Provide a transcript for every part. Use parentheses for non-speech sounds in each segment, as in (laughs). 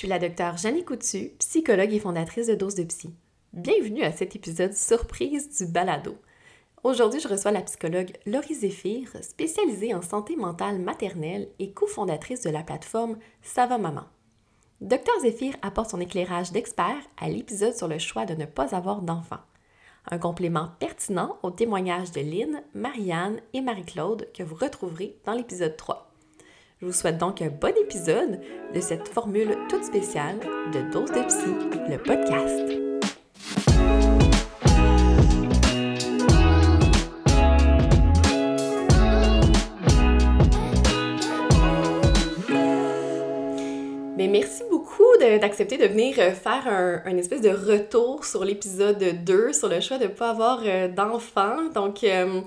suis la docteure Jeannie Coutu, psychologue et fondatrice de Dose de Psy. Bienvenue à cet épisode surprise du balado. Aujourd'hui, je reçois la psychologue Laurie Zéphir, spécialisée en santé mentale maternelle et cofondatrice de la plateforme Sava Maman. Docteur Zéphir apporte son éclairage d'expert à l'épisode sur le choix de ne pas avoir d'enfant. Un complément pertinent au témoignage de Lynn, Marianne et Marie-Claude que vous retrouverez dans l'épisode 3. Je vous souhaite donc un bon épisode de cette formule toute spéciale de Dose de Psy, le podcast. Mais merci beaucoup d'accepter de, venir euh, faire un, espèce de retour sur l'épisode 2, sur le choix de ne pas avoir euh, d'enfants. Donc, euh,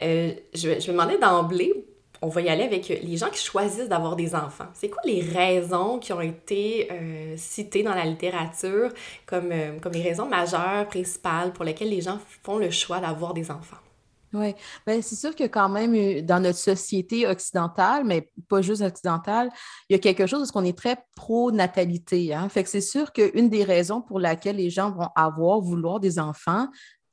je, je me demandais d'emblée, on va y aller avec les gens qui choisissent d'avoir des enfants. C'est quoi les raisons qui ont été euh, citées dans la littérature comme, euh, comme les raisons majeures, principales pour lesquelles les gens font le choix d'avoir des enfants? Oui, ben, c'est sûr que quand même, euh, dans notre société occidentale, mais pas juste occidentale, il y a quelque chose qu'on est très pro-natalité. Hein? Fait que c'est sûr qu'une des raisons pour laquelle les gens vont avoir, vouloir des enfants,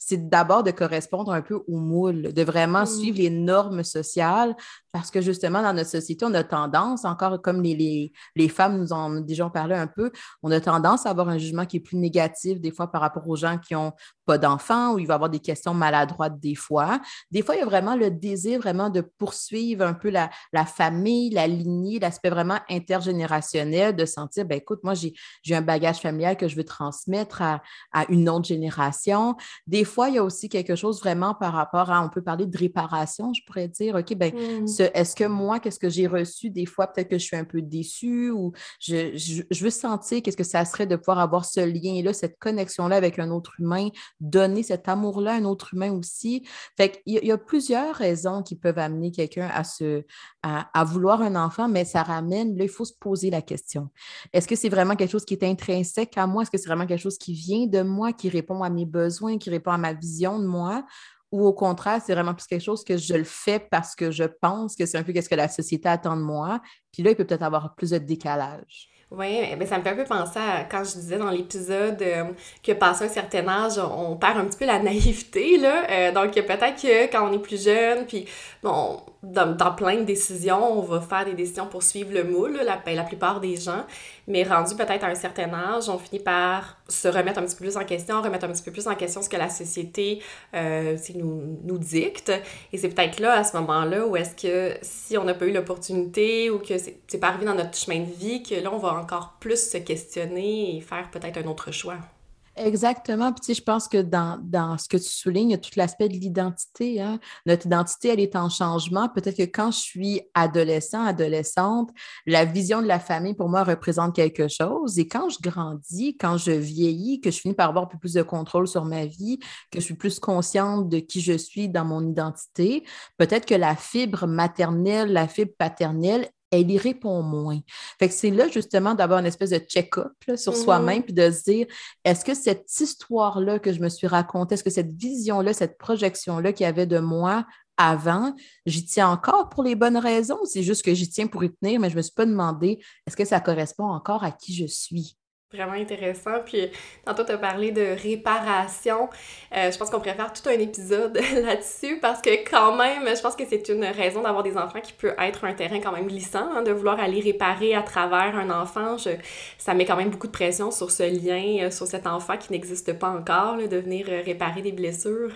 c'est d'abord de correspondre un peu au moule, de vraiment mmh. suivre les normes sociales, parce que justement, dans notre société, on a tendance, encore comme les, les, femmes nous en ont déjà parlé un peu, on a tendance à avoir un jugement qui est plus négatif des fois par rapport aux gens qui n'ont pas d'enfants ou il va y avoir des questions maladroites des fois. Des fois, il y a vraiment le désir vraiment de poursuivre un peu la, la famille, la lignée, l'aspect vraiment intergénérationnel, de sentir, ben écoute, moi, j'ai un bagage familial que je veux transmettre à, à une autre génération. Des fois, il y a aussi quelque chose vraiment par rapport à, on peut parler de réparation, je pourrais dire, OK, ben, mmh est-ce que moi, qu'est-ce que j'ai reçu des fois, peut-être que je suis un peu déçue ou je, veux sentir qu'est-ce que ça serait de pouvoir avoir ce lien-là, cette connexion-là avec un autre humain, donner cet amour-là à un autre humain aussi. Fait qu'il y, a plusieurs raisons qui peuvent amener quelqu'un à, à, vouloir un enfant, mais ça ramène, là, il faut se poser la question. Est-ce que c'est vraiment quelque chose qui est intrinsèque à moi? Est-ce que c'est vraiment quelque chose qui vient de moi, qui répond à mes besoins, qui répond à ma vision de moi? ou au contraire, c'est vraiment plus quelque chose que je le fais parce que je pense que c'est un peu ce que la société attend de moi? Puis là, il peut peut-être avoir plus de décalage. Oui, mais ça me fait un peu penser à quand je disais dans l'épisode euh, que passé un certain âge, on perd un petit peu la (laughs) naïveté, là. Euh, donc peut-être que quand on est plus jeune, puis bon, dans, plein de décisions, on va faire des décisions pour suivre le moule, la, ben, la plupart des gens. Mais rendu peut-être à un certain âge, on finit par se remettre un petit peu plus en question, remettre un petit peu plus en question ce que la société euh, nous, nous dicte. Et c'est peut-être là, à ce moment-là, où est-ce que si on n'a pas eu l'opportunité ou que c'est pas arrivé dans notre chemin de vie, que là, on va encore plus se questionner et faire peut-être un autre choix. Exactement. Puis, je pense que dans, dans, ce que tu soulignes, il y a tout l'aspect de l'identité. Hein. Notre identité, elle est en changement. Peut-être que quand je suis adolescent, adolescente, la vision de la famille, pour moi, représente quelque chose. Et quand je grandis, quand je vieillis, que je finis par avoir plus de contrôle sur ma vie, que je suis plus consciente de qui je suis dans mon identité, peut-être que la fibre maternelle, la fibre paternelle, elle y répond moins. Fait que c'est là justement d'avoir une espèce de check-up sur soi-même mm-hmm. puis de se dire est-ce que cette histoire-là que je me suis racontée, est-ce que cette vision-là, cette projection-là qu'il y avait de moi avant, j'y tiens encore pour les bonnes raisons c'est juste que j'y tiens pour y tenir, mais je ne me suis pas demandé est-ce que ça correspond encore à qui je suis? Vraiment intéressant. Puis, tantôt, tu as parlé de réparation. Euh, je pense qu'on pourrait faire tout un épisode (laughs) là-dessus parce que, quand même, je pense que c'est une raison d'avoir des enfants qui peut être un terrain quand même glissant, hein, de vouloir aller réparer à travers un enfant. Ça met quand même beaucoup de pression sur ce lien, euh, sur cet enfant qui n'existe pas encore, de venir euh, réparer des blessures.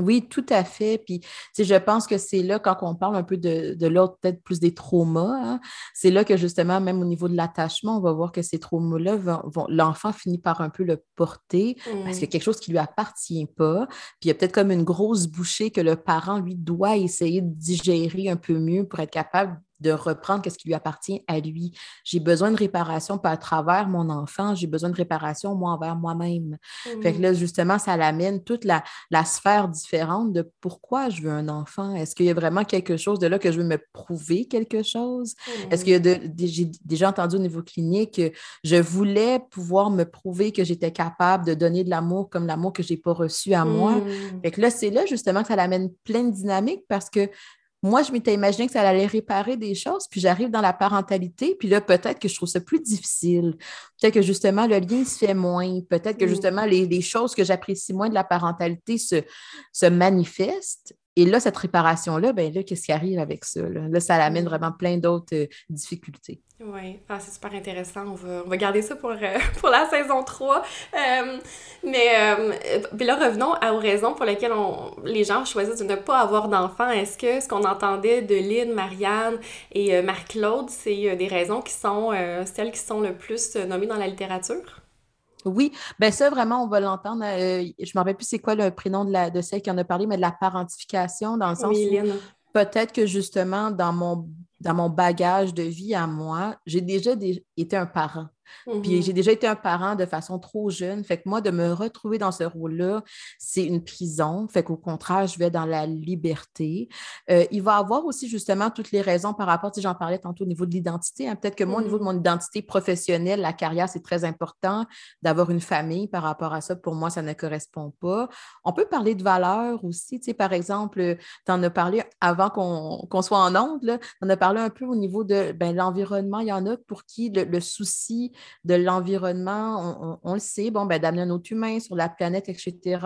Oui, tout à fait. Puis, je pense que c'est là, quand on parle un peu de, de l'autre, peut-être plus des traumas, hein, c'est là que justement, même au niveau de l'attachement, on va voir que ces traumas-là, vont, l'enfant finit par un peu le porter parce qu'il y a quelque chose qui ne lui appartient pas. Puis, il y a peut-être comme une grosse bouchée que le parent, lui, doit essayer de digérer un peu mieux pour être capable de reprendre ce qui lui appartient à lui. J'ai besoin de réparation pas à travers mon enfant, j'ai besoin de réparation moi envers moi-même. Fait que mmh. là, justement, ça l'amène toute la, la, sphère différente de pourquoi je veux un enfant. Est-ce qu'il y a vraiment quelque chose de là que je veux me prouver quelque chose? Est-ce a de, j'ai déjà entendu au niveau clinique que je voulais pouvoir me prouver que j'étais capable de donner de l'amour comme l'amour que j'ai pas reçu à moi? Mmh. Fait que là, c'est là justement que ça l'amène plein de dynamiques parce que moi, je m'étais imaginé que ça allait réparer des choses, puis j'arrive dans la parentalité, puis là, peut-être que je trouve ça plus difficile. Peut-être que justement, le lien se fait moins. Peut-être que mm. justement, les, choses que j'apprécie moins de la parentalité se, se manifestent. Et là, cette réparation-là, ben là, qu'est-ce qui arrive avec ça? Là, ça amène vraiment plein d'autres euh, difficultés. Oui, ah, c'est super intéressant. On va, on va garder ça pour, euh, (laughs) pour la saison 3. Euh, mais puis là, revenons aux raisons pour lesquelles on, les gens choisissent de ne pas avoir d'enfants. Est-ce que ce qu'on entendait de Lynn, Marianne et Marc-Claude, c'est des raisons qui sont celles qui sont le plus nommées dans la littérature? Oui, ben ça, vraiment, on va l'entendre. Euh, je ne me rappelle plus c'est quoi le prénom de, la, de celle qui en a parlé, mais de la parentification, dans le sens où peut-être que justement, dans mon, dans mon bagage de vie à moi, j'ai déjà été un parent. Puis mhm. j'ai déjà été un parent de façon trop jeune. Fait que moi, de me retrouver dans ce rôle-là, c'est une prison. Fait qu'au contraire, je vais dans la liberté. Euh, il va avoir aussi justement toutes les raisons par rapport, si j'en parlais tantôt au niveau de l'identité. Hein. Peut-être que moi, au niveau de mhm. mon identité professionnelle, la carrière, c'est très important d'avoir une famille par rapport à ça. Pour moi, ça ne correspond pas. On peut parler de valeurs aussi. Tu sais, par exemple, tu en as parlé avant qu'on soit en onde, là, on a parlé un peu au niveau de ben, l'environnement. Il y en a pour qui le souci de l'environnement, on, le sait, bon, ben, d'amener un autre humain sur la planète, etc.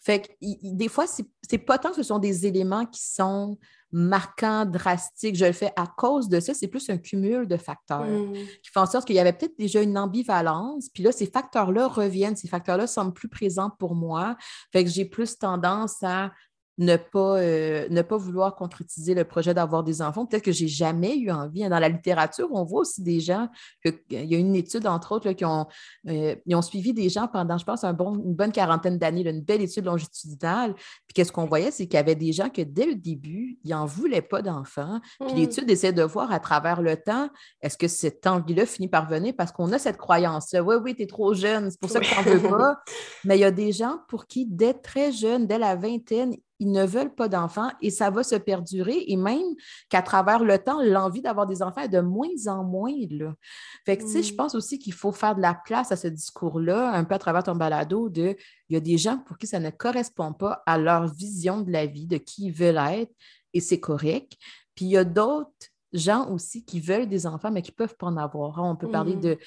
Fait que des fois, c'est pas tant que ce sont des éléments qui sont marquants, drastiques, je le fais à cause de ça, c'est plus un cumul de facteurs mmh. qui font en sorte qu'il y avait peut-être déjà une ambivalence, puis là, ces facteurs-là reviennent, ces facteurs-là semblent plus présents pour moi, fait que j'ai plus tendance à ne pas, euh, ne pas vouloir concrétiser le projet d'avoir des enfants. Peut-être que j'ai jamais eu envie. Dans la littérature, on voit aussi des gens, il y a une étude, entre autres, qui ont, euh, ont suivi des gens pendant, je pense, un bon, une bonne quarantaine d'années, une belle étude longitudinale. Puis qu'est-ce qu'on voyait, c'est qu'il y avait des gens que dès le début, ils n'en voulaient pas d'enfants. Puis mmh. l'étude essaie de voir à travers le temps, est-ce que cette envie-là finit par venir parce qu'on a cette croyance-là. Oui, oui, tu es trop jeune, c'est pour ça que tu n'en veux pas. (laughs) Mais il y a des gens pour qui, dès très jeune, dès la vingtaine, ils ne veulent pas d'enfants et ça va se perdurer et même qu'à travers le temps, l'envie d'avoir des enfants est de moins en moins. Là. Fait que, tu sais, je mm. pense aussi qu'il faut faire de la place à ce discours-là, un peu à travers ton balado, de il y a des gens pour qui ça ne correspond pas à leur vision de la vie, de qui ils veulent être et c'est correct. Puis il y a d'autres gens aussi qui veulent des enfants, mais qui ne peuvent pas en avoir. On peut parler mm. de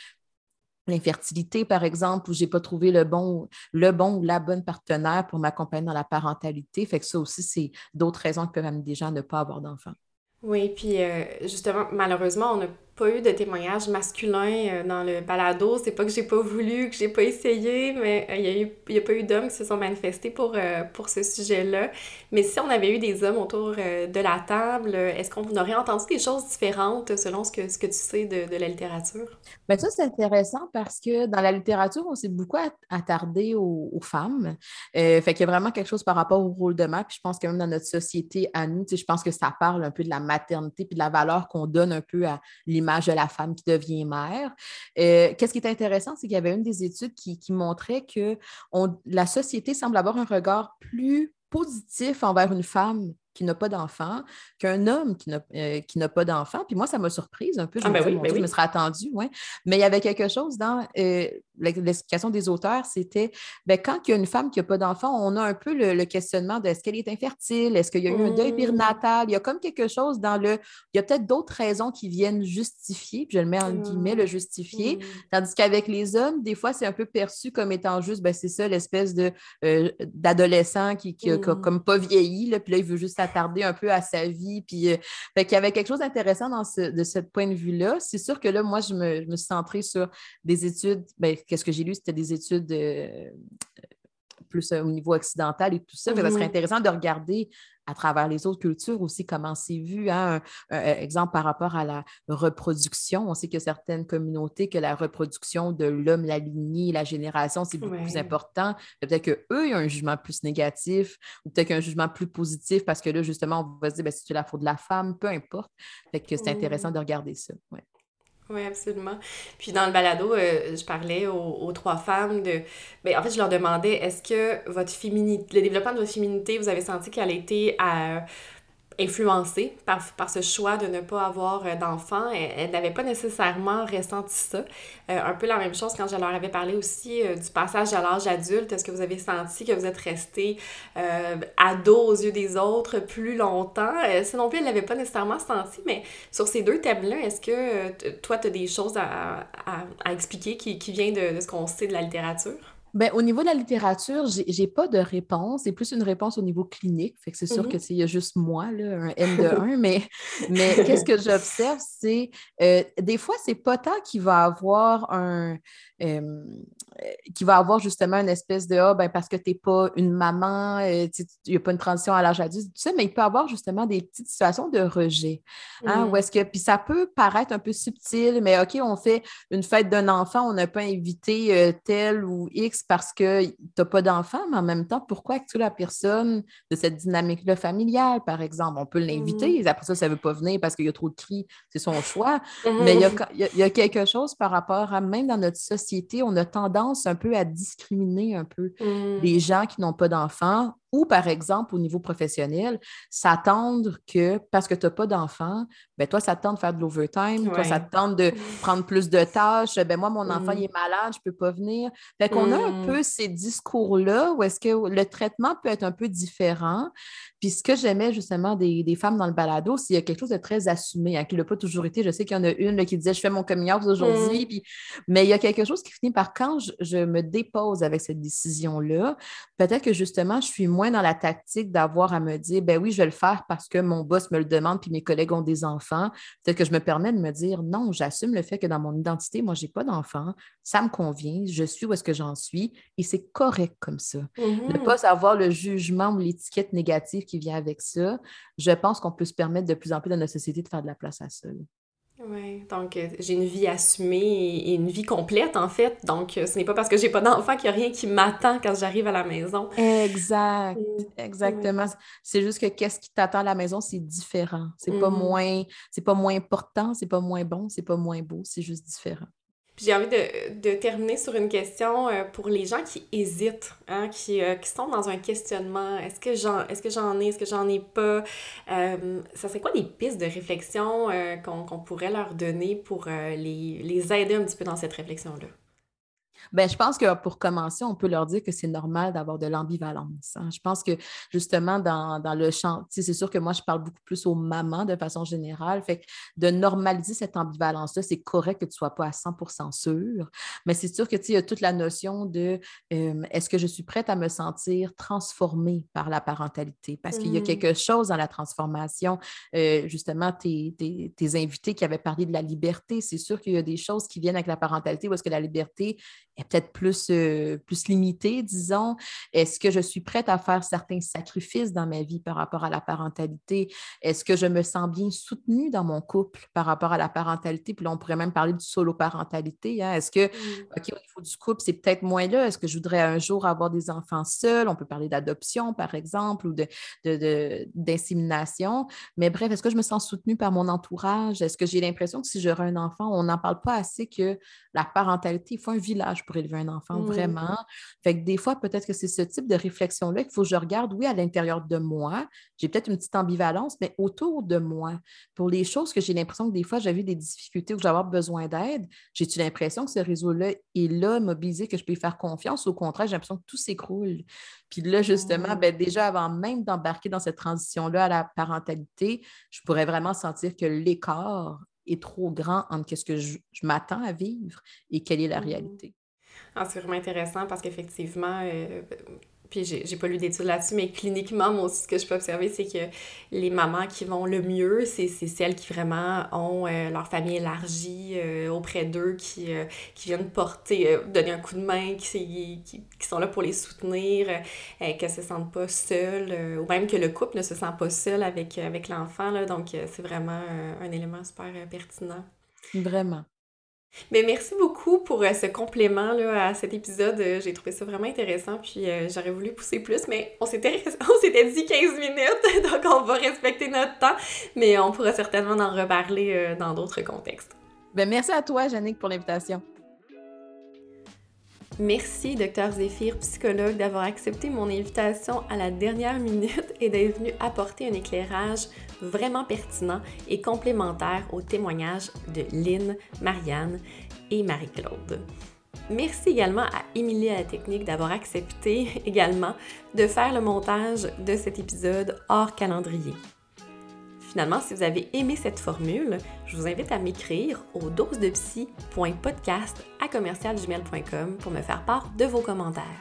l'infertilité, par exemple, où je n'ai pas trouvé le bon, le bon ou la bonne partenaire pour m'accompagner dans la parentalité. Fait que ça aussi, c'est d'autres raisons qui peuvent amener des gens à ne pas avoir d'enfants. Oui, puis euh, justement, malheureusement, on a pas eu de témoignage masculin euh, dans le balado. C'est pas que j'ai pas voulu, que j'ai pas essayé, mais euh, il y, a y a pas eu d'hommes qui se sont manifestés pour, euh, pour ce sujet-là. Mais si on avait eu des hommes autour de la table, est-ce qu'on aurait entendu des choses différentes selon ce que, ce que tu sais de, de la littérature? Bien, ça, c'est intéressant parce que dans la littérature, on s'est beaucoup attardé aux, femmes. fait qu'il y a vraiment quelque chose par rapport au rôle de mère. Puis je pense que même dans notre société, à nous, je pense que ça parle un peu de la maternité puis de la valeur qu'on donne un peu à l'image de la femme qui devient mère. Euh, qu'est-ce qui est intéressant, c'est qu'il y avait une des études qui, montrait que la société semble avoir un regard plus positif envers une femme qui n'a pas d'enfant qu'un homme qui n'a euh, pas d'enfant. Puis moi, ça m'a surprise un peu. Je, ah, me, ben ben me serais attendue, ouais. Mais il y avait quelque chose dans euh, l'explication des auteurs, c'était ben, quand il y a une femme qui n'a pas d'enfant, on a un peu le, questionnement de est-ce qu'elle est infertile, est-ce qu'il y a eu un deuil mmh. périnatal? Il y a comme quelque chose dans le. Il y a peut-être d'autres raisons qui viennent justifier, puis je le mets en guillemets, le mmh. justifier. Mmh. Tandis qu'avec les hommes, des fois, c'est un peu perçu comme étant juste, ben, c'est ça, l'espèce de euh, d'adolescent qui, qui a comme pas vieilli, là, puis là, il veut juste attarder un peu à sa vie. Puis, euh, fait qu'il y avait quelque chose d'intéressant dans ce, de ce point de vue-là. C'est sûr que là, moi, je me, je me suis centrée sur des études, ben, qu'est-ce que j'ai lu, c'était des études euh, plus au niveau occidental et tout ça. ça serait mm-hmm. intéressant de regarder à travers les autres cultures aussi comment c'est vu. Hein? Un, exemple par rapport à la reproduction. On sait que certaines communautés, que la reproduction de l'homme, la lignée, la génération, c'est beaucoup plus important. Peut-être qu'eux, ils ont un jugement plus négatif ou peut-être qu'un jugement plus positif parce que là, justement, on va se dire, ben, c'est la faute de la femme, peu importe. Fait que c'est intéressant de regarder ça. Ouais. Oui, absolument. Puis dans le balado, euh, je parlais aux, trois femmes de. Ben, en fait, je leur demandais est-ce que votre féminité, le développement de votre féminité, vous avez senti qu'elle été à influencée par, par ce choix de ne pas avoir euh, d'enfants. Elle, n'avait pas nécessairement ressenti ça. Euh, un peu la même chose quand je leur avais parlé aussi euh, du passage à l'âge adulte. Est-ce que vous avez senti que vous êtes resté ado aux yeux des autres plus longtemps? ça non plus, elle l'avait pas nécessairement senti, mais sur ces deux thèmes-là, est-ce que toi, tu as des choses à, à, expliquer qui, qui viennent de, de ce qu'on sait de la littérature? Ben, au niveau de la littérature, j'ai pas de réponse. C'est plus une réponse au niveau clinique. Fait que c'est sûr mmh que y a juste moi, là, un N de (laughs) 1, mais, mais qu'est-ce que j'observe, c'est euh, des fois, c'est pas tant qu'il va avoir un, qui va avoir justement une espèce de ah, ben parce que tu n'es pas une maman, euh, il n'y a pas une transition à l'âge adulte, tout ça, mais il peut avoir justement des petites situations de rejet. Hein, mmh. est-ce que, puis ça peut paraître un peu subtil, mais OK, on fait une fête d'un enfant, on n'a pas invité euh, tel ou X parce que tu n'as pas d'enfant, mais en même temps, pourquoi que tu la personne de cette dynamique-là familiale, par exemple? On peut l'inviter, mmh. après ça, ça ne veut pas venir parce qu'il y a trop de cris, c'est son choix. Mais il y, a, il y, a quelque chose par rapport à même dans notre société on a tendance un peu à discriminer un peu mmh. les gens qui n'ont pas d'enfants ou, par exemple, au niveau professionnel, s'attendre que parce que tu n'as pas d'enfant, ben toi, ça te tente de faire de l'overtime, toi, ça te tente de prendre plus de tâches, ben moi, mon enfant, il est malade, je ne peux pas venir. Fait qu'on a un mmh. peu ces discours-là où est-ce que le traitement peut être un peu différent. Puis ce que j'aimais justement des, femmes dans le balado, c'est qu'il y a quelque chose de très assumé, hein, qui n'a pas toujours été. Je sais qu'il y en a une qui disait Je fais mon coming aujourd'hui, mmh. mais il y a quelque chose qui finit par quand je me dépose avec cette décision-là, peut-être que justement, je suis moins dans la tactique d'avoir à me dire, ben oui, je vais le faire parce que mon boss me le demande, puis mes collègues ont des enfants. Peut-être que je me permets de me dire, non, j'assume le fait que dans mon identité, moi, je n'ai pas d'enfant, ça me convient, je suis où est-ce que j'en suis, et c'est correct comme ça. Ne mm-hmm. pas avoir le jugement ou l'étiquette négative qui vient avec ça, je pense qu'on peut se permettre de plus en plus dans notre société de faire de la place à ça. Oui, donc euh, j'ai une vie assumée et, une vie complète en fait. Donc euh, ce n'est pas parce que j'ai pas d'enfant qu'il n'y a rien qui m'attend quand j'arrive à la maison. Exact, mm. exactement. C'est juste que qu'est-ce qui t'attend à la maison, c'est différent. C'est pas mm-hmm. moins, c'est pas moins important, c'est pas moins bon, c'est pas moins beau, c'est juste différent j'ai envie de, terminer sur une question euh, pour les gens qui hésitent, hein, qui, euh, qui, sont dans un questionnement. Est-ce que j'en est-ce que j'en ai, est-ce que j'en ai pas? Euh, ça serait quoi des pistes de réflexion qu'on pourrait leur donner pour les, les aider un petit peu dans cette réflexion-là? Ben, je pense que pour commencer, on peut leur dire que c'est normal d'avoir de l'ambivalence. Hein. Je pense que justement, dans, dans le champ, c'est sûr que moi, je parle beaucoup plus aux mamans de façon générale. Fait que de normaliser cette ambivalence-là, c'est correct que tu ne sois pas à 100% sûr, mais c'est sûr que il y a toute la notion de est-ce que je suis prête à me sentir transformée par la parentalité? Parce qu'il y a mmh. quelque chose dans la transformation. Euh, justement, tes, tes, tes invités qui avaient parlé de la liberté, c'est sûr qu'il y a des choses qui viennent avec la parentalité où est-ce que la liberté est peut-être plus, euh, plus limitée, disons. Est-ce que je suis prête à faire certains sacrifices dans ma vie par rapport à la parentalité? Est-ce que je me sens bien soutenue dans mon couple par rapport à la parentalité? Puis là, on pourrait même parler du solo-parentalité. Hein. Est-ce que. OK, au niveau du couple, c'est peut-être moins là? Est-ce que je voudrais un jour avoir des enfants seuls? On peut parler d'adoption, par exemple, ou d'insémination. De, de, Mais bref, est-ce que je me sens soutenue par mon entourage? Est-ce que j'ai l'impression que si j'aurais un enfant, on n'en parle pas assez que la parentalité, il faut un village pour élever un enfant, mmh. vraiment. Fait que des fois, peut-être que c'est ce type de réflexion-là qu'il faut que je regarde, oui, à l'intérieur de moi, j'ai peut-être une petite ambivalence, mais autour de moi, pour les choses que j'ai l'impression que des fois, j'avais des difficultés ou que j'avais besoin d'aide, j'ai-tu l'impression que ce réseau-là est là, mobilisé, que je peux y faire confiance? Au contraire, j'ai l'impression que tout s'écroule. Puis là, justement, mmh. ben, déjà avant même d'embarquer dans cette transition-là à la parentalité, je pourrais vraiment sentir que l'écart est trop grand entre ce que je, m'attends à vivre et quelle est la mmh. réalité. Ah, c'est vraiment intéressant parce qu'effectivement, euh, puis j'ai pas lu d'études là-dessus, mais cliniquement, moi aussi, ce que je peux observer, c'est que les mamans qui vont le mieux, c'est celles qui vraiment ont euh, leur famille élargie euh, auprès d'eux, qui, qui viennent porter, donner un coup de main, qui, sont là pour les soutenir, qu'elles se sentent pas seules, ou même que le couple ne se sent pas seul avec, avec l'enfant. Donc, c'est vraiment un élément super pertinent. Vraiment. Mais merci beaucoup pour euh, ce complément là, à cet épisode. Euh, j'ai trouvé ça vraiment intéressant, puis euh, j'aurais voulu pousser plus, mais on s'était, (laughs) dit 15 minutes, (laughs) donc on va respecter notre temps, mais on pourra certainement en reparler dans d'autres contextes. Ben, merci à toi, Jannick, pour l'invitation. Merci, Dr Zéphir, psychologue, d'avoir accepté mon invitation à la dernière minute et d'être venu apporter un éclairage vraiment pertinent et complémentaire au témoignage de Lynn, Marianne et Marie-Claude. Merci également à Émilie à la technique d'avoir accepté (laughs) également de faire le montage de cet épisode hors calendrier. Finalement, si vous avez aimé cette formule, je vous invite à m'écrire au dosedepsy.podcast à commercialgmail.com pour me faire part de vos commentaires.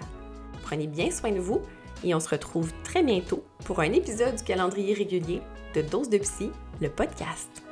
Prenez bien soin de vous et on se retrouve très bientôt pour un épisode du calendrier régulier de Dose de Psy, le podcast.